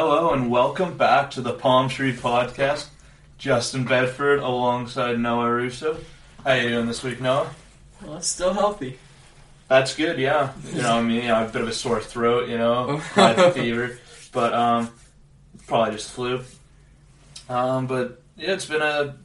Hello and welcome back to the Palm Tree Podcast. Justin Bedford alongside Noah Russo. How you doing this week, Noah? Well, it's still healthy. That's good, yeah. You know, I mean, you know, I have a bit of a sore throat, you know, I have fever, but um, probably just flu. Um, but yeah, it's been a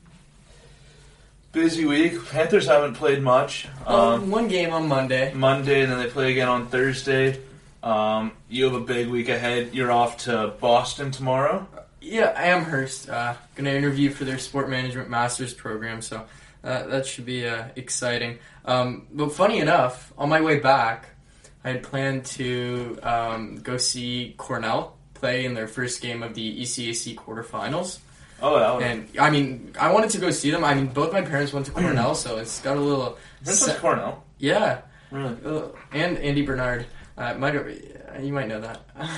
busy week. Panthers haven't played much. Um, Um, one game on Monday. Monday, and then they play again on Thursday. Um, you have a big week ahead. You're off to Boston tomorrow. Yeah, Amherst. Uh, going to interview for their sport management master's program, so uh, that should be uh, exciting. Um, but funny enough, on my way back, I had planned to um, go see Cornell play in their first game of the ECAC quarterfinals. Oh, that was, And I mean, I wanted to go see them. I mean, both my parents went to Cornell, so it's got a little. this se- was Cornell. yeah, Really? Uh, and Andy Bernard. Uh, might you might know that.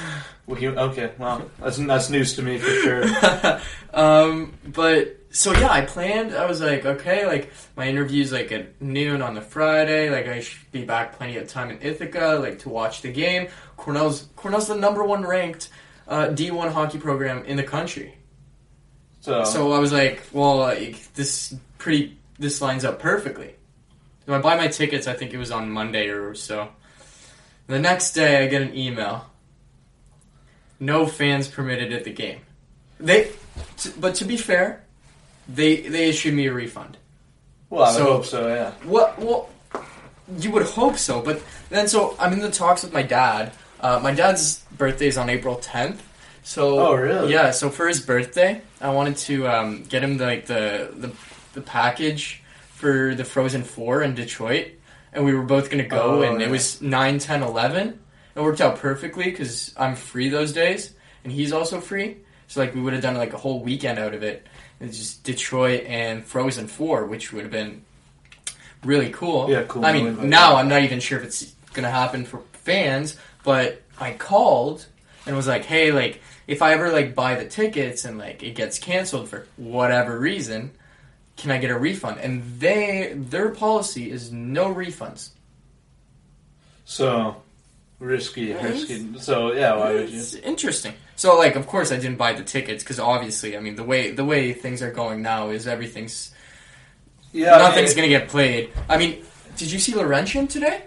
Well, he, okay, well, that's that's news to me for sure. um, but so yeah, I planned. I was like, okay, like my interview's like at noon on the Friday. Like I should be back plenty of time in Ithaca, like to watch the game. Cornell's Cornell's the number one ranked uh, D1 hockey program in the country. So, So I was like, well, like, this pretty this lines up perfectly. So I buy my tickets. I think it was on Monday or so. The next day, I get an email. No fans permitted at the game. They, t- but to be fair, they they issued me a refund. well, I would so- hope so. Yeah. What? Well, you would hope so, but then so I'm in the talks with my dad. Uh, my dad's birthday is on April 10th. So Oh, really? Yeah. So for his birthday, I wanted to um, get him the, like the, the the package for the Frozen Four in Detroit, and we were both gonna go, Oh, and yeah. it was 9, 10, 11. It worked out perfectly because I'm free those days, and he's also free. So like we would have done like a whole weekend out of it. It's just Detroit and Frozen Four, which would have been really cool. Yeah, cool. I mean, like now that. I'm not even sure if it's gonna happen for fans, but I called and was like, hey, like if I ever like buy the tickets and like it gets canceled for whatever reason, can I get a refund? And they their policy is no refunds. So risky, Yeah, risky. So yeah, why would you? It's interesting. So like, of course, I didn't buy the tickets because obviously, I mean, the way the way things are going now is everything's Yeah, nothing's I mean, gonna get played. I mean, did you see Laurentian today?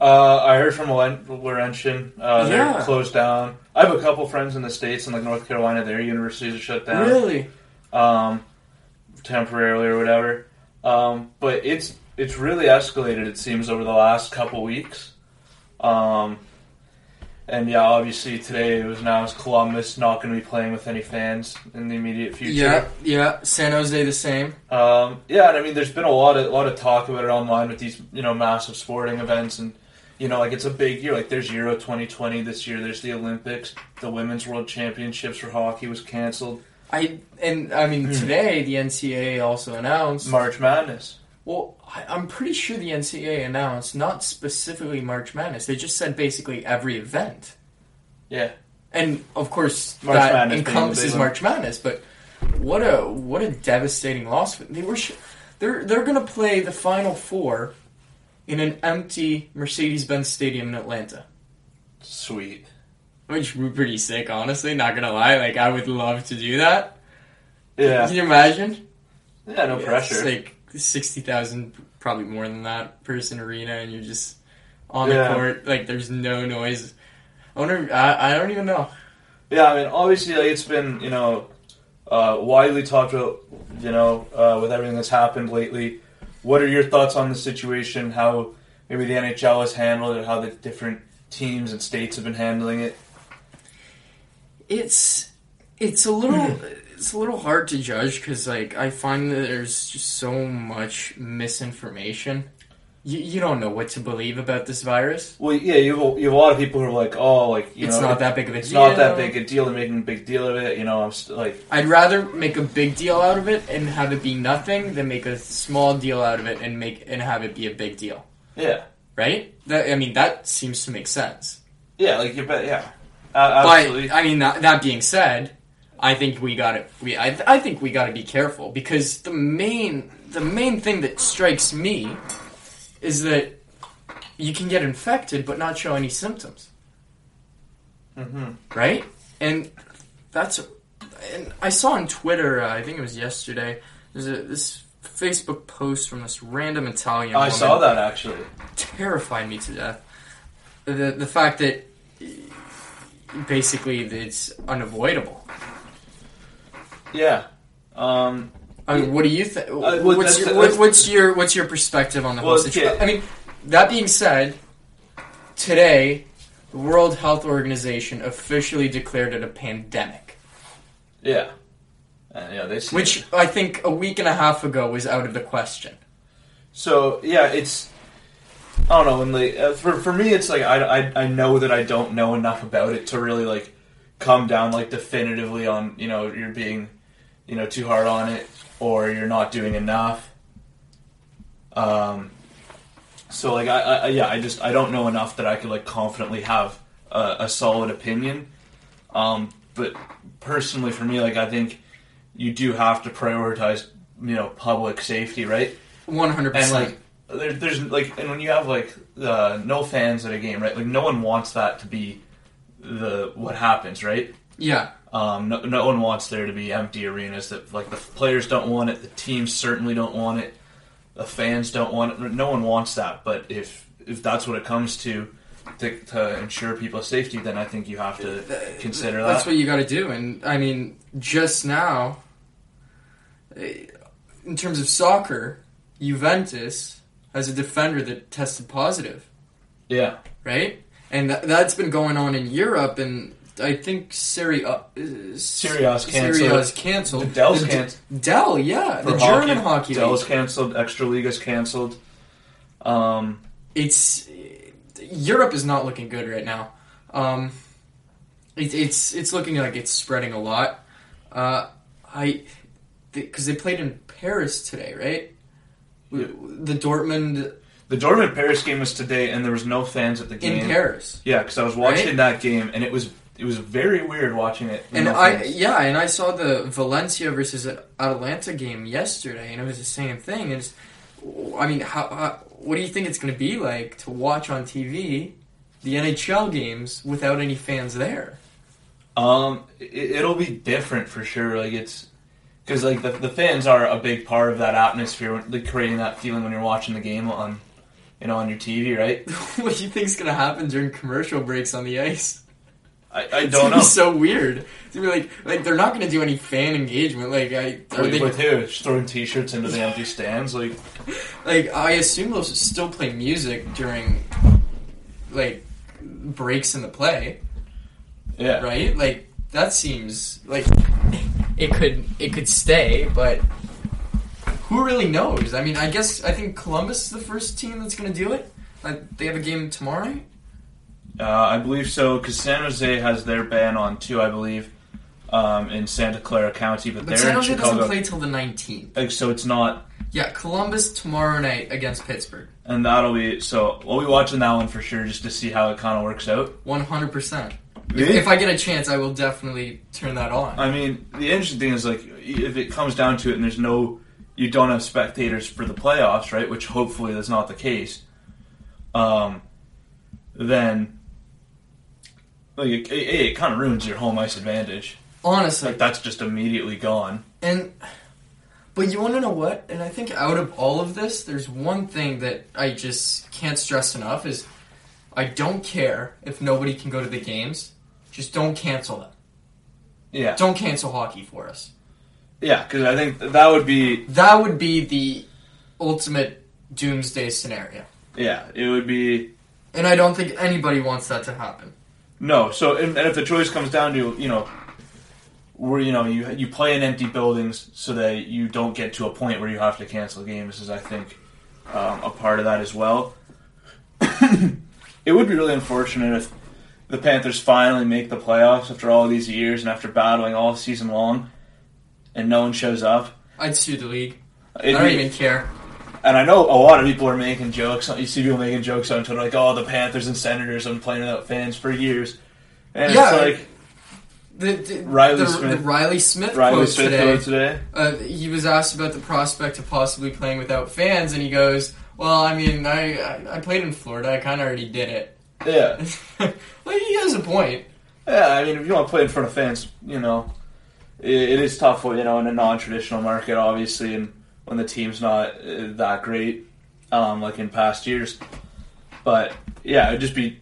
Uh, I heard from Laurentian. Uh, they're Yeah. closed down. I have a couple friends in the states in like North Carolina. Their universities are shut down. Really? um, temporarily or whatever. Um, but it's it's really escalated. It seems over the last couple weeks. Um, and yeah, obviously today it was announced Columbus not going to be playing with any fans in the immediate future. Yeah, yeah. San Jose the same. Um, yeah, and I mean, there's been a lot of a lot of talk about it online with these you know massive sporting events, and you know, like it's a big year. Like there's Euro 2020 this year. There's the Olympics. The Women's World Championships for hockey was canceled. I and I mean Hmm. today the NCAA also announced. March Madness. well, I, I'm pretty sure the NCAA announced not specifically March Madness. They just said basically every event. Yeah. And of course, March that Madness being the encompasses one. March Madness. But what a what a devastating loss! They were sh- they're they're gonna play the Final Four in an empty Mercedes-Benz Stadium in Atlanta, Sweet. Which would be pretty sick. Honestly, not gonna lie, like I would love to do that. Yeah. Can you imagine? Yeah, no Yeah, pressure. It's like sixty thousand, probably more than that, person arena, and you're just on Yeah. the court. Like there's no noise. I wonder. I, I don't even know. yeah, I mean, obviously, like, it's been, you know, uh, widely talked about, you know, uh, with everything that's happened lately. What are your thoughts on the situation? How maybe the NHL has handled it, how the different teams and states have been handling it? It's it's a little it's a little hard to judge because like I find that there's just so much misinformation. You, you don't know what to believe about this virus. Well, yeah, you have, a, you have a lot of people who are like, oh, like, you it's know, not that big of a it's deal. not that big a deal. They're making a big deal of it. You know, I'm st- like, I'd rather make a big deal out of it and have it be nothing than make a small deal out of it and make and have it be a big deal. yeah, Right? That I mean that seems to make sense. yeah, like you bet, yeah, uh. But I mean that, that being said, I think we got it. we I, I think we got to be careful because the main the main thing that strikes me is that you can get infected but not show any symptoms. Mm-hmm. Right? And that's and I saw on Twitter, uh, I think it was yesterday, there's a this Facebook post from this random Italian I saw that actually. terrified me to death. The the fact that basically it's unavoidable. Yeah. Um, I mean, what do you think? well, what's, your, what, what's your what's your perspective on the whole situation? I mean, that being said, today the World Health Organization officially declared it a pandemic, yeah. And yeah, they which I think a week and a half ago was out of the question. So yeah, it's I don't know. And like uh, for for me, it's like I, I I know that I don't know enough about it to really like come down like definitively on you know you're being you know too hard on it or you're not doing enough. Um. So like I, I yeah I just I don't know enough that I could like confidently have a, a solid opinion. Um. But personally, for me, like I think you do have to prioritize you know public safety, right? One hundred percent. There, there's like and when you have like uh, no fans at a game right like no one wants that to be the what happens right Yeah, um, no, no one wants there to be empty arenas that like the players don't want it the teams certainly don't want it the fans don't want it no one wants that but if if that's what it comes to to, to ensure people's safety then I think you have to consider that. That's what you got to do. And I mean, just now, eh, in terms of soccer, Juventus has a defender that tested positive, yeah right? And that, that's been going on in Europe, and I think is- Serie A's canceled. Serie A's canceled. DEL's canceled. DEL, yeah, For the German hockey DEL's league. canceled Extraliga's canceled um, It's Europe is not looking good right now. Um, it, it's it's looking like it's spreading a lot. Uh, I because they played in Paris today, right? The Dortmund The Dortmund Paris game was today, and there was no fans at the game. in Paris, Yeah, because I was watching Right? that game, and it was it was very weird watching it. and no I fans. yeah, and I saw the Valencia versus Atalanta game yesterday, and it was the same thing. And it's, I mean, how, how what do you think it's going to be like to watch on TV the NHL games without any fans there? um, it, it'll be different for sure. Like it's because like the, the fans are a big part of that atmosphere, like creating that feeling when you're watching the game on, you know, on your TV, right? what do you think's gonna happen during commercial breaks on the ice? I, I don't know. So weird. Gonna be like like they're not gonna do any fan engagement. Like I are With, they, with who? Just throwing T-shirts into the empty stands, like like I assume they'll still play music during like breaks in the play, yeah, right? Like that seems like it could it could stay, but who really knows? I mean, I guess I think Columbus is the first team that's gonna do it. Like they have a game tomorrow. Uh, I believe so because San Jose has their ban on too. I believe um, in Santa Clara County, but, But they're San in Jose Chicago. doesn't play till the nineteenth. Like, so it's not, Yeah, Columbus tomorrow night against Pittsburgh. and that'll be so. We'll be watching that one for sure, just to see how it kind of works out. One hundred percent. Really? If I get a chance, I will definitely turn that on. I mean, the interesting thing is like if it comes down to it, and there's no, you don't have spectators for the playoffs, right? Which hopefully that's not the case. Um, then, like it, it, it kind of ruins your home ice advantage. Honestly, Like that's just immediately gone. and but you want to know what? And I think out of all of this, there's one thing that I just can't stress enough is I don't care if nobody can go to the games. Just don't cancel them. Yeah, Don't cancel hockey for us. yeah, because I think that would be That would be the ultimate doomsday scenario. yeah, it would be And I don't think anybody wants that to happen. No, so and, and if the choice comes down to you know, where you know you you play in empty buildings so that you don't get to a point where you have to cancel games is I think um, a part of that as well. it would be really unfortunate if the Panthers finally make the playoffs after all these years and after battling all season long, and no one shows up. I'd sue the league. It'd I don't be- even care. and I know a lot of people are making jokes. You see people making jokes on Twitter like, "Oh, the Panthers and Senators have been playing without fans for years," and Yeah. it's like, The, the, Reilly the, Smith. the Reilly Smith Reilly quote Smith today. quote today. Uh, he was asked about the prospect of possibly playing without fans, and he goes, "Well, I mean, I I, I played in Florida. I kind of already did it." Yeah. well, he has a point. Yeah, I mean, if you want to play in front of fans, you know, it, it is tough, you know, in a non-traditional market, obviously, and when the team's not uh, that great, um, like in past years. But yeah, it'd just be.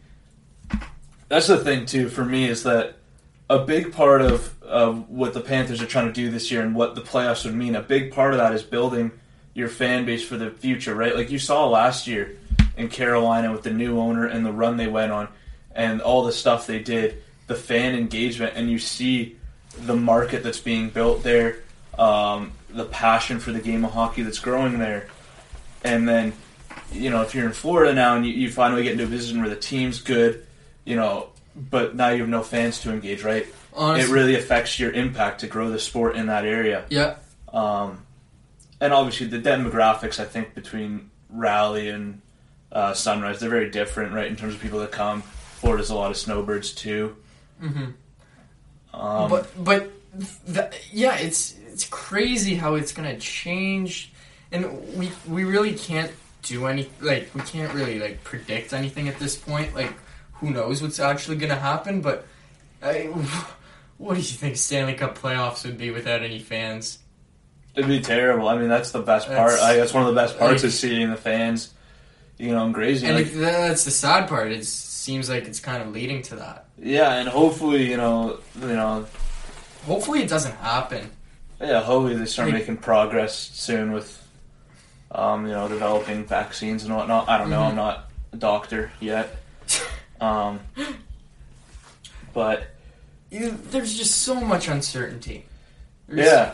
That's the thing too for me is that a big part of of what the Panthers are trying to do this year and what the playoffs would mean. A big part of that is building your fan base for the future, right? Like you saw last year in Carolina with the new owner and the run they went on, and all the stuff they did, the fan engagement, and you see the market that's being built there, um, the passion for the game of hockey that's growing there, and then you know if you're in Florida now and you, you finally get into a position where the team's good, you know, but now you have no fans to engage, right? Honestly, it really affects your impact to grow the sport in that area. yeah. Um, and obviously, the demographics, I think, between Raleigh and uh, Sunrise, they're very different, right, in terms of people that come. Florida's a lot of snowbirds, too. hmm Um, but but the, yeah, it's it's crazy how it's gonna change, and we we really can't do any like we can't really like predict anything at this point. Like who knows what's actually gonna happen? But I, what do you think Stanley Cup playoffs would be without any fans? it'd be terrible. I mean, that's the best part. That's- I, that's one of the best parts like- is seeing the fans, you know, grazing. And Like, that's the sad part. It seems like it's kind of leading to that. yeah, and hopefully, you know, you know, Hopefully, it doesn't happen. yeah, hopefully they start Like- making progress soon with, um, you know, developing vaccines and whatnot. I don't know. Mhm. I'm not a doctor yet. Um, but You- There's just so much uncertainty. There's- yeah,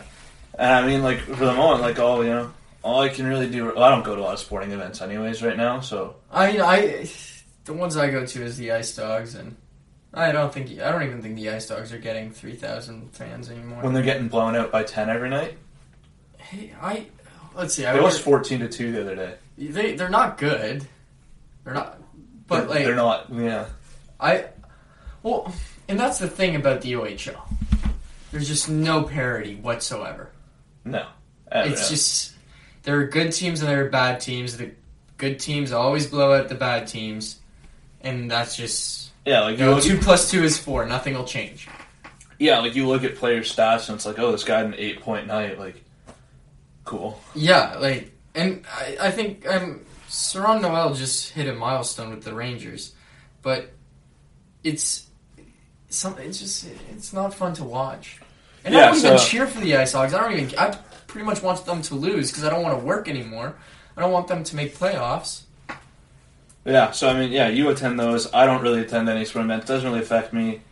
and I mean, like for the moment, like all you know, all I can really do. Well, I don't go to a lot of sporting events, anyways, right now. So I I the ones I go to is the Ice Dogs, and I don't think I don't even think the Ice Dogs are getting three thousand fans anymore. when they're getting blown out by ten every night, hey, I let's see, I it was fourteen to two the other day. they they're not good. They're not, but They're- like they're not. Yeah, I well, and that's the thing about the OHL. There's just no parity whatsoever. no. It's no. just there are good teams and there are bad teams. The good teams always blow out the bad teams, and that's just yeah, like you know, two plus two is four. Nothing will change. yeah, like you look at player stats and it's like, oh, this guy had an eight point night, like cool. Yeah, like, and I, I think um, Serron Noel just hit a milestone with the Rangers, but it's some. It's just it's not fun to watch, and I don't even so- cheer for the Ice Hogs. I don't even. I pretty much want them to lose because I don't want to work anymore. I don't want them to make playoffs. Yeah, so I mean, yeah, you attend those. I don't really attend any sport events. It doesn't really affect me.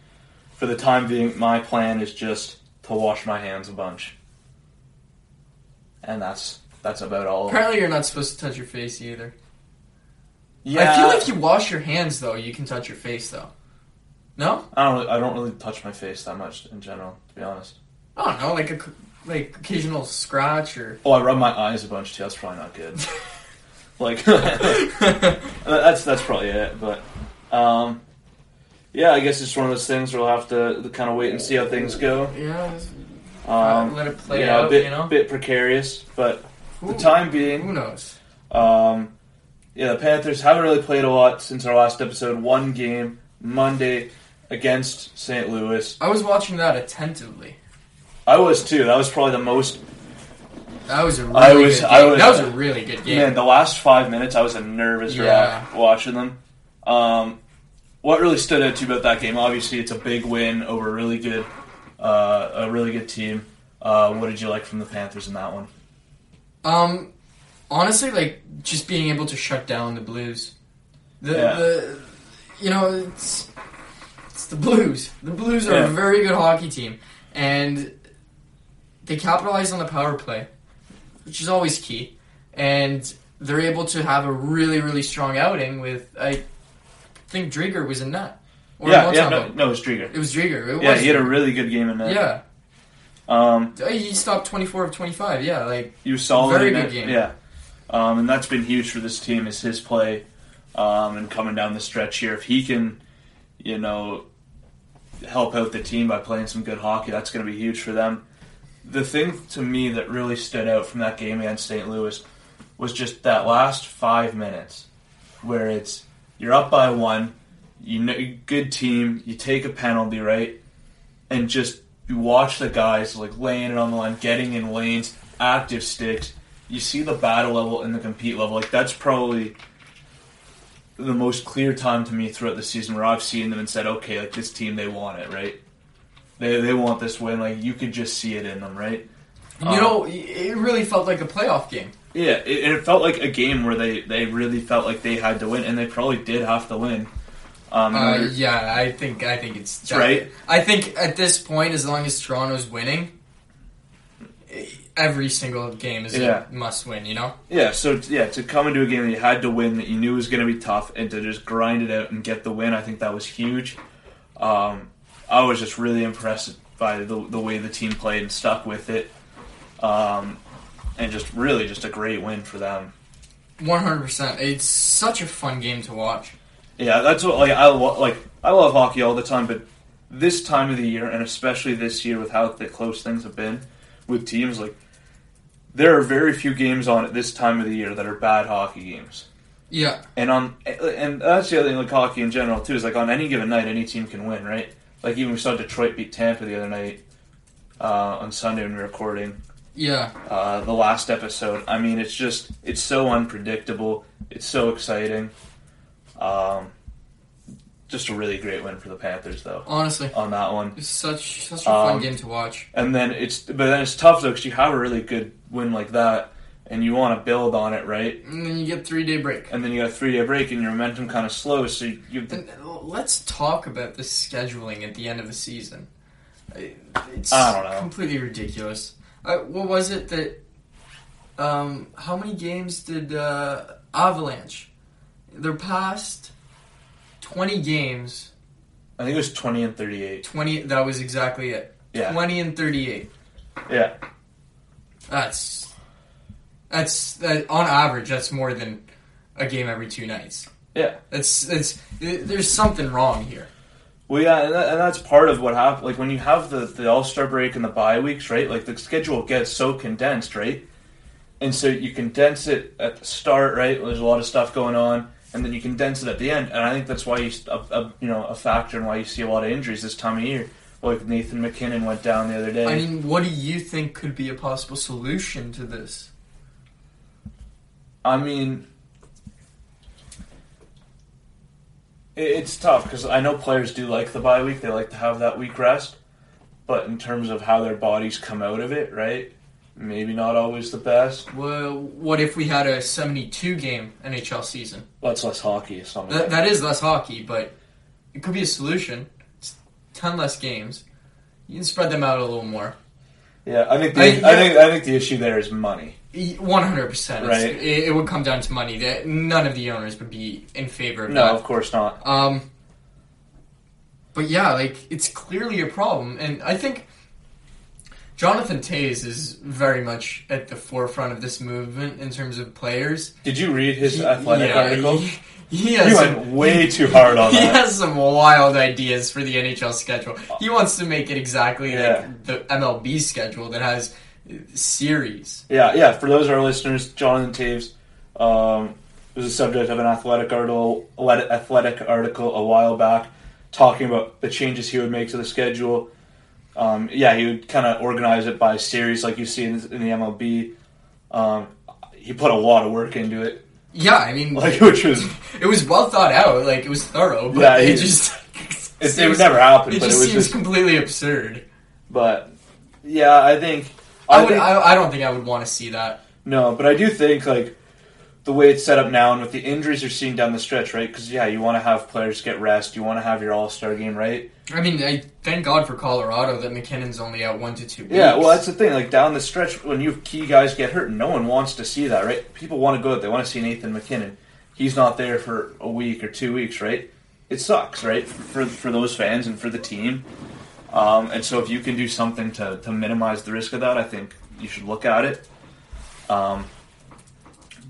For the time being, my plan is just to wash my hands a bunch, and that's that's about all. Apparently, you're not supposed to touch your face either. Yeah, I feel like you wash your hands though. You can touch your face though. No, I don't. Really, I don't really touch my face that much in general, to be honest. I don't know, like a like occasional scratch or. Oh, I rub my eyes a bunch too. That's probably not good. like that's that's probably it. But um, yeah, I guess it's one of those things where we'll have to, kind of wait and see how things go. yeah, Um, let it play know, out. a bit you know, bit precarious, but Who- the time being Who being, knows? um, yeah, the Panthers haven't really played a lot since our last episode. One game Monday against St. Louis. I was watching that attentively. I was too. That was probably the most That was a really I was- good game. I was- that was a really good game. Man, the last five minutes, I was a nervous Yeah. wreck watching them. Um, what really stood out to you about that game? Obviously, it's a big win over a really good, uh, a really good team. Uh, what did you like from the Panthers in that one? Um, honestly, like just being able to shut down the Blues. The, Yeah. the you know it's it's the Blues. The Blues are Yeah. a very good hockey team, and they capitalized on the power play, which is always key, and they're able to have a really really strong outing with I think Driedger was in that. Or yeah, yeah, no, no, it was Driedger. It was Driedger. It Yeah, was he had a really good game in that. yeah. Um, He stopped twenty four of twenty five. Yeah, like was solid. Very in good it. game. Yeah, um, and that's been huge for this team is his play, um, and coming down the stretch here. If he can, you know, help out the team by playing some good hockey. That's going to be huge for them. The thing to me that really stood out from that game against St. Louis was just that last five minutes where it's you're up by one, you know, good team, you take a penalty, right, and just you watch the guys like laying it on the line, getting in lanes, active sticks. You see the battle level and the compete level. Like that's probably the most clear time to me throughout the season where I've seen them and said, okay, like this team, they want it, right? They they want this win. Like you could just see it in them, right? You Um, know, it really felt like a playoff game. Yeah, it, it felt like a game where they, they really felt like they had to win, and they probably did have to win. Um, Uh, yeah, I think I think it's That's right. I think at this point, as long as Toronto's winning, every single game is Yeah. a must win. You know. Yeah, so yeah, to come into a game that you had to win, that you knew was going to be tough, and to just grind it out and get the win, I think that was huge. Um, I was just really impressed by the the way the team played and stuck with it, um, and just really just a great win for them. One hundred percent. It's such a fun game to watch. Yeah, that's what like I lo- like. I love hockey all the time, but this time of the year, and especially this year with how the close things have been with teams, like there are very few games on at this time of the year that are bad hockey games. Yeah, And on and that's the other thing like hockey in general too is like on any given night any team can win, right? Like even we saw Detroit beat Tampa the other night uh, on Sunday when we were recording yeah. uh, the last episode. I mean, it's just it's so unpredictable. It's so exciting. Um, just a really great win for the Panthers though Honestly, on that one. it's such such a fun Um, game to watch. And then it's but then it's tough though because you have a really good win like that and you want to build on it, right? And then you get three day break. And then you got a three day break and your momentum kind of slows, so you, you And uh, let's talk about the scheduling at the end of the season. Uh, It's I don't know. completely ridiculous. Uh, what was it that? Um, how many games did uh, Avalanche? Their past twenty games, I think it was twenty and thirty eight. twenty. That was exactly it. Yeah, Twenty and thirty-eight. yeah. That's that's that, on average. That's more than a game every two nights. Yeah. That's that's. There's something wrong here. Well, yeah, and, that, and that's part of what happened. Like when you have the the All Star break and the bye weeks, right? Like the schedule gets so condensed, right? And so you condense it at the start, right? There's a lot of stuff going on, and then you condense it at the end. And I think that's why you a, a you know a factor in why you see a lot of injuries this time of year. Like Nathan MacKinnon went down the other day. I mean, what do you think could be a possible solution to this? I mean, it- it's tough because I know players do like the bye week. They like to have that week rest. But in terms of how their bodies come out of it, right? Maybe not always the best. Well, what if we had a 72 game NHL season? That's less hockey. Something. That, that is less hockey, but it could be a solution. It's 10 less games. You can spread them out a little more. yeah, I think the, I- I, think I think the issue there is money. E- 100%. Right. It, it would come down to money. That None of the owners would be in favor of No, that. of course not. Um, but yeah, like it's clearly a problem, and I think Jonathan Toews is very much at the forefront of this movement in terms of players. Did you read his He- athletic yeah, article? He, he has You some, went way too hard on he that. has some wild ideas for the NHL schedule. He wants to make it exactly Yeah. like the MLB schedule that has series. Yeah, yeah. For those of our listeners, Jonathan Toews um, was the subject of an athletic article, athletic article a while back, talking about the changes he would make to the schedule. Um, yeah, he would kind of organize it by series, like you see in, in the MLB. Um, he put a lot of work into it, Yeah, I mean, like which was it was well thought out. Like it was thorough, but Yeah, it he- just it, it would never happen, It but it just was seems just. completely absurd. But yeah, I think I, would. think- I, I don't think I would want to see that. No, but I do think like the way it's set up now, and with the injuries you're seeing down the stretch, right? Because yeah, you want to have players get rest. You want to have your All Star game, right? I mean, I thank God for Colorado that MacKinnon's only out one to two weeks. Yeah. Well, that's the thing. Like down the stretch, when you have key guys get hurt, no one wants to see that, right? People want to go out. They want to see Nathan MacKinnon. He's not there for a week or two weeks, right? It sucks, right? For for those fans and for the team. Um, and so if you can do something to, to minimize the risk of that, I think you should look at it. Um,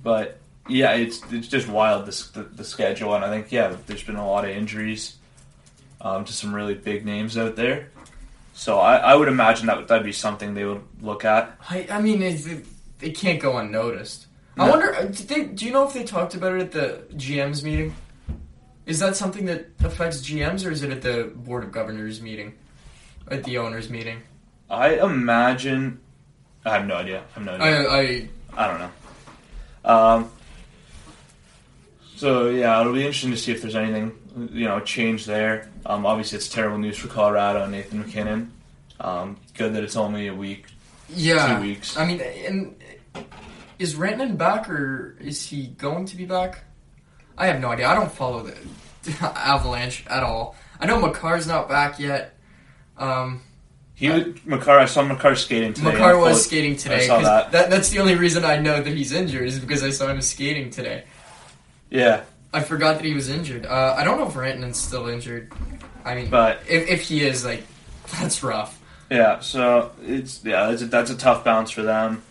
but yeah, it's it's just wild this the, the schedule, and I think yeah, there's been a lot of injuries. um, to some really big names out there. So I, I would imagine that that'd be something they would look at. I, I mean, it, it, it can't go unnoticed. I wonder. uh, Did they, do you know if they talked about it at the GM's meeting? Is that something that affects GMs, or is it at the board of governors meeting, at the owners meeting? I imagine. I have no idea. I have no idea. I, I I don't know. Um, so yeah, it'll be interesting to see if there's anything you know change there. Um, obviously, it's terrible news for Colorado and Nathan MacKinnon. Um, good that it's only a week, yeah. two weeks. I mean, and is Rantanen back, or is he going to be back? I have no idea. I don't follow the Avalanche at all. I know Makar's not back yet. Um, He was, Makar. I saw Makar skating today. Makar was skating today. I saw that. that. That's the only reason I know that he's injured is because I saw him skating today. Yeah, I forgot that he was injured. Uh, I don't know if Rantanen's still injured. I mean, but if, if he is, like, that's rough. Yeah, so it's yeah, that's a, that's a tough bounce for them.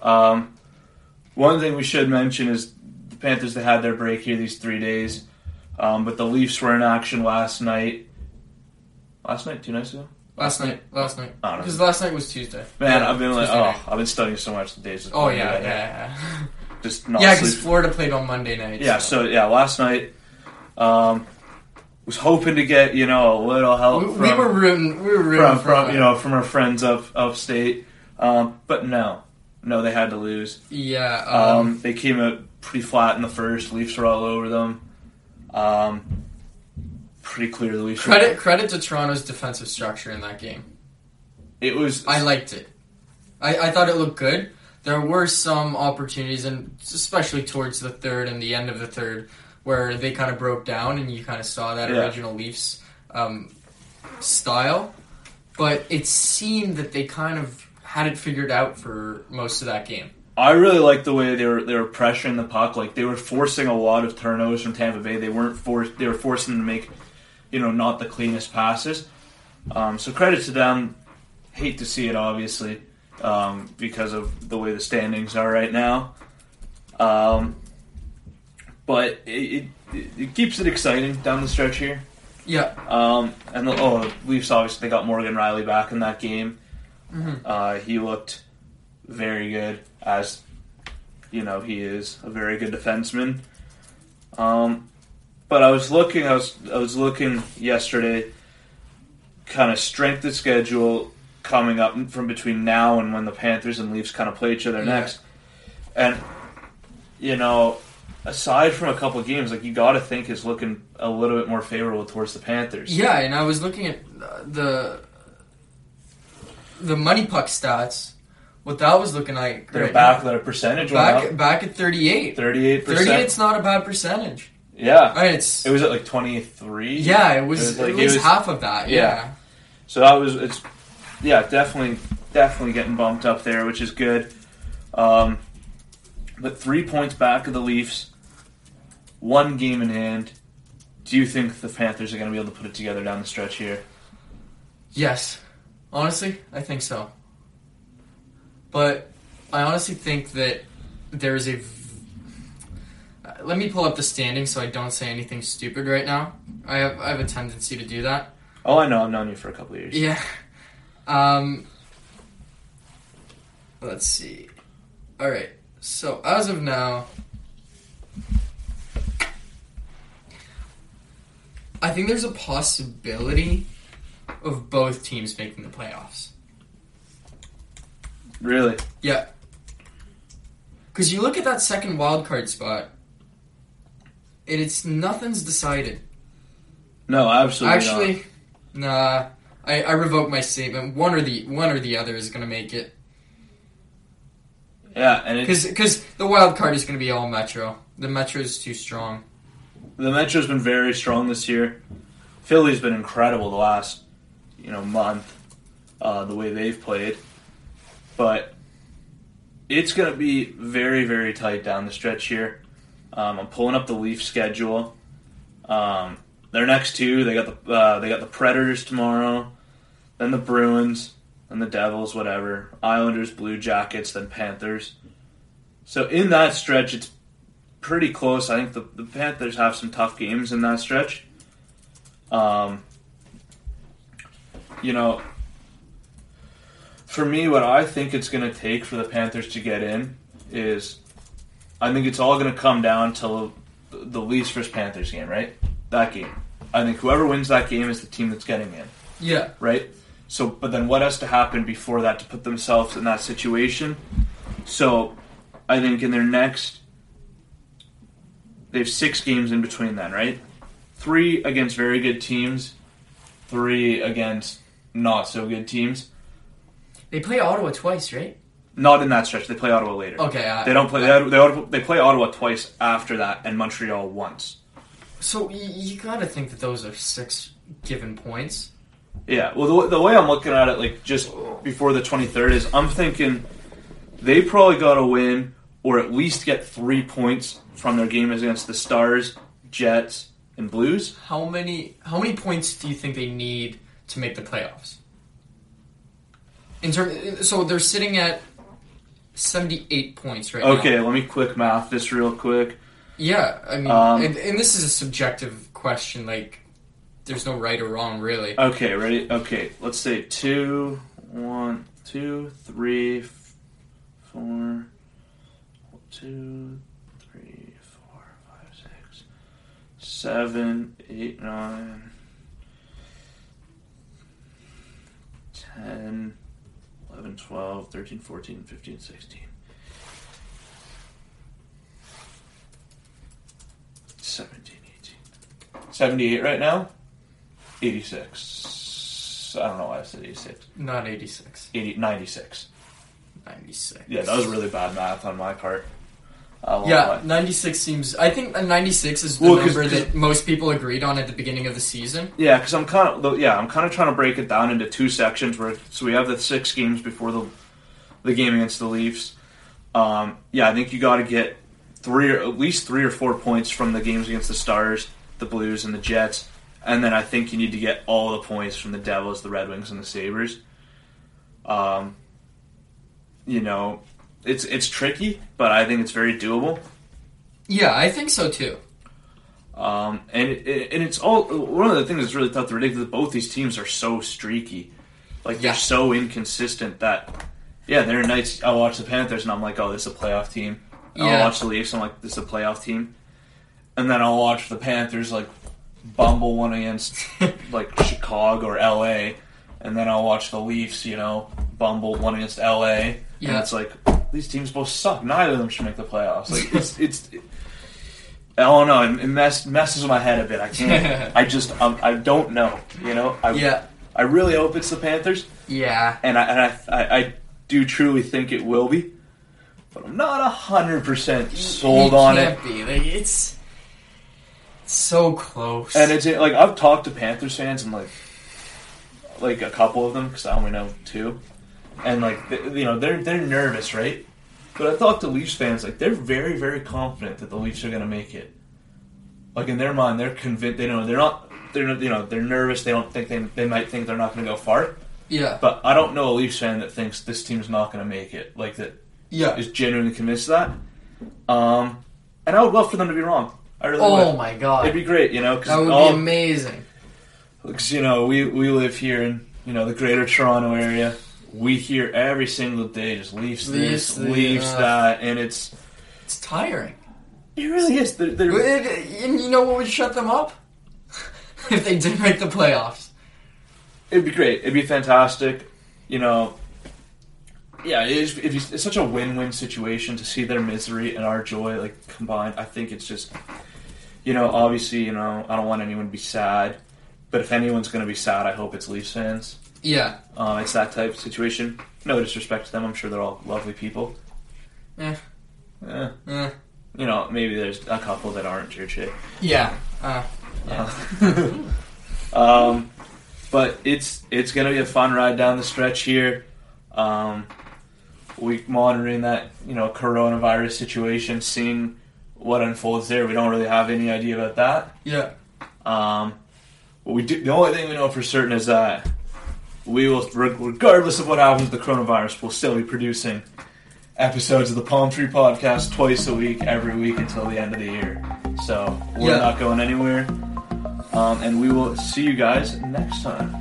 Um, one thing we should mention is the Panthers they had their break here these three days, um, but the Leafs were in action last night. Last night, two nights ago. Last night, last night, I don't know. because last night was Tuesday. Man, I've been like, Tuesday oh, night. I've been studying so much the days. just Oh yeah, yeah, yeah. just not yeah, because sleep. Florida played on Monday night. Yeah, so yeah, last night, um, was hoping to get you know a little help. we, we were rooting. We were rooting from, for from you know from our friends up upstate, um, but no, no, they had to lose. Yeah. Um, Um, they came out pretty flat in the first. Leafs were all over them. Um, pretty clear the Leafs. were- credit credit to Toronto's defensive structure in that game. It was. I liked it. I, I thought it looked good. There were some opportunities, and especially towards the third and the end of the third, where they kind of broke down, and you kind of saw that Yeah. original Leafs um, style. But it seemed that they kind of had it figured out for most of that game. I really liked the way they were they were pressuring the puck. Like they were forcing a lot of turnovers from Tampa Bay. They weren't forced. They were forcing them to make, you know, not the cleanest passes. Um, so credit to them. Hate to see it, obviously, um, because of the way the standings are right now. Um, but it, it it keeps it exciting down the stretch here. Yeah, Um, and the, oh, the Leafs obviously they got Morgan Rielly back in that game. Mhm. Uh, he looked very good, as you know he is a very good defenseman. Um, but I was looking, I was I was looking yesterday, kind of strength of schedule coming up from between now and when the Panthers and Leafs kind of play each other Yeah. next, and you know. Aside from a couple of games, like you got to think is looking a little bit more favorable towards the Panthers. yeah, and I was looking at uh, the the MoneyPuck stats. What that was looking like. They're right back now. at a percentage back back at thirty eight. Thirty-eight Thirty percent. eight's not a bad percentage. Yeah, I mean, it's it was at like twenty-three. yeah, it was, like, it was half of that. yeah. Yeah. So that was it's yeah definitely definitely getting bumped up there, which is good. Um, but three points back of the Leafs, one game in hand. Do you think the Panthers are going to be able to put it together down the stretch here? Yes. Honestly, I think so. But I honestly think that there is a. Let me pull up the standings so I don't say anything stupid right now. I have I have a tendency to do that. Oh, I know. I've known you for a couple of years. Yeah. Um. Let's see. All right. So as of now, I think there's a possibility of both teams making the playoffs. Really? Yeah. Because you look at that second wild card spot, and it's nothing's decided. No, absolutely not. Actually, nah. I, I revoke my statement. One or the one or the other is gonna make it. Yeah, and Because the wild card is gonna be all Metro. The Metro is too strong. the Metro's been very strong this year. Philly's been incredible the last, you know, month. Uh, the way they've played, but it's going to be very, very tight down the stretch here. Um, I'm pulling up the Leaf schedule. Um, their next two, they got the uh, they got the Predators tomorrow, then the Bruins, then the Devils, whatever. Islanders, Blue Jackets, then Panthers. So in that stretch, it's pretty close. I think the, the Panthers have some tough games in that stretch. Um, you know, for me, what I think it's going to take for the Panthers to get in is, I think it's all going to come down to the, Leafs versus Panthers game, right? That game. I think whoever wins that game is the team that's getting in, Yeah. right? So, but then what has to happen before that to put themselves in that situation? So, I think in their next, they have six games in between then, right? Three against very good teams, three against not so good teams. They play Ottawa twice, right? Not in that stretch. They play Ottawa later. Okay. I, They don't play. They, they, they play Ottawa twice after that, and Montreal once. So you, you gotta think that those are six given points. Yeah. Well, the, the way I'm looking at it, like just before the 23rd, is I'm thinking they probably got to win or at least get three points from their game against the Stars, Jets, and Blues. How many how many points do you think they need to make the playoffs? In term, so they're sitting at seventy eight points right now. Okay, let me quick math this real quick. Yeah, I mean, Um, and, and this is a subjective question. Like, there's no right or wrong, really. Okay, ready? Okay, let's say two, one, two, three, four, two, three, four, five, six, seven, eight, nine, ten, eleven, twelve, thirteen, fourteen, fifteen, sixteen. 17, 18. 78 right now? 86. I don't know why I said 86. Not 86, 80, 96. 96. Yeah, that was really bad math on my part. Won't Yeah, lie. 96 seems. I think 96 is the Well, number 'cause- that most people agreed on at the beginning of the season. Yeah, because I'm kind of yeah, I'm kind of trying to break it down into two sections. Where so we have the six games before the the game against the Leafs. Um, yeah, I think you got to get three or at least three or four points from the games against the Stars, the Blues, and the Jets, and then I think you need to get all the points from the Devils, the Red Wings, and the Sabres. Um, you know, it's it's tricky, but I think it's very doable. Yeah, I think so too. Um, and it, and it's all one of the things that's really tough to predict is that both these teams are so streaky, like they're so inconsistent that yeah, there are nights I watch the Panthers and I'm like, oh, this is a playoff team. And I'll watch the Leafs and I'm like, this is a playoff team, and then I'll watch the Panthers like bumble one against like Chicago or L.A. And then I'll watch the Leafs, you know, bumble one against LA, and Yeah. it's like these teams both suck. Neither of them should make the playoffs. Like it's it's. I don't know. It, it mess, messes with my head a bit. I can't. I just um, I don't know. You know. I, Yeah, I really hope it's the Panthers, yeah. and I and I, I, I do truly think it will be, but I'm not hundred percent sold You on it. Be. Like, it's so close. And it's like I've talked to Panthers fans and like like a couple of them because I only know two, and like th- you know they're they're nervous, right? But I talked to Leafs fans like they're very very confident that the Leafs are going to make it. Like in their mind, they're convinced. They know they're not. They're not- you know they're nervous. They don't think they they might think they're not going to go far. yeah, But I don't know a Leafs fan that thinks this team's not going to make it. Like that yeah. is genuinely convinced of that. Um, and I would love for them to be wrong. I really Oh would. my god, It'd be great, you know, because that would all, be amazing. because you know we we live here in you know the Greater Toronto area. We hear every single day just Leafs Leafs, this, Leafs uh, that, and it's It's tiring. it really is. They're, they're, It- and you know what would shut them up? if they did make the playoffs. it'd be great. It'd be fantastic. You know, yeah, it is, it'd be, it's such a win-win situation to see their misery and our joy like combined. I think it's just, you know, obviously, you know, I don't want anyone to be sad, but if anyone's going to be sad, I hope it's Leafs fans. Yeah. Uh, it's that type of situation. No disrespect to them. I'm sure they're all lovely people. Eh. Eh, Eh. you know, maybe there's a couple that aren't churchy. Yeah. Uh, yeah. um, but it's it's gonna be a fun ride down the stretch here. Um, we monitoring that you know coronavirus situation, seeing what unfolds there. We don't really have any idea about that. yeah. Um, we do. The only thing we know for certain is that we will, regardless of what happens with the coronavirus, we'll still be producing episodes of the Palm Tree Podcast twice a week, every week until the end of the year. So we're Yeah. not going anywhere. Um, and we will see you guys next time.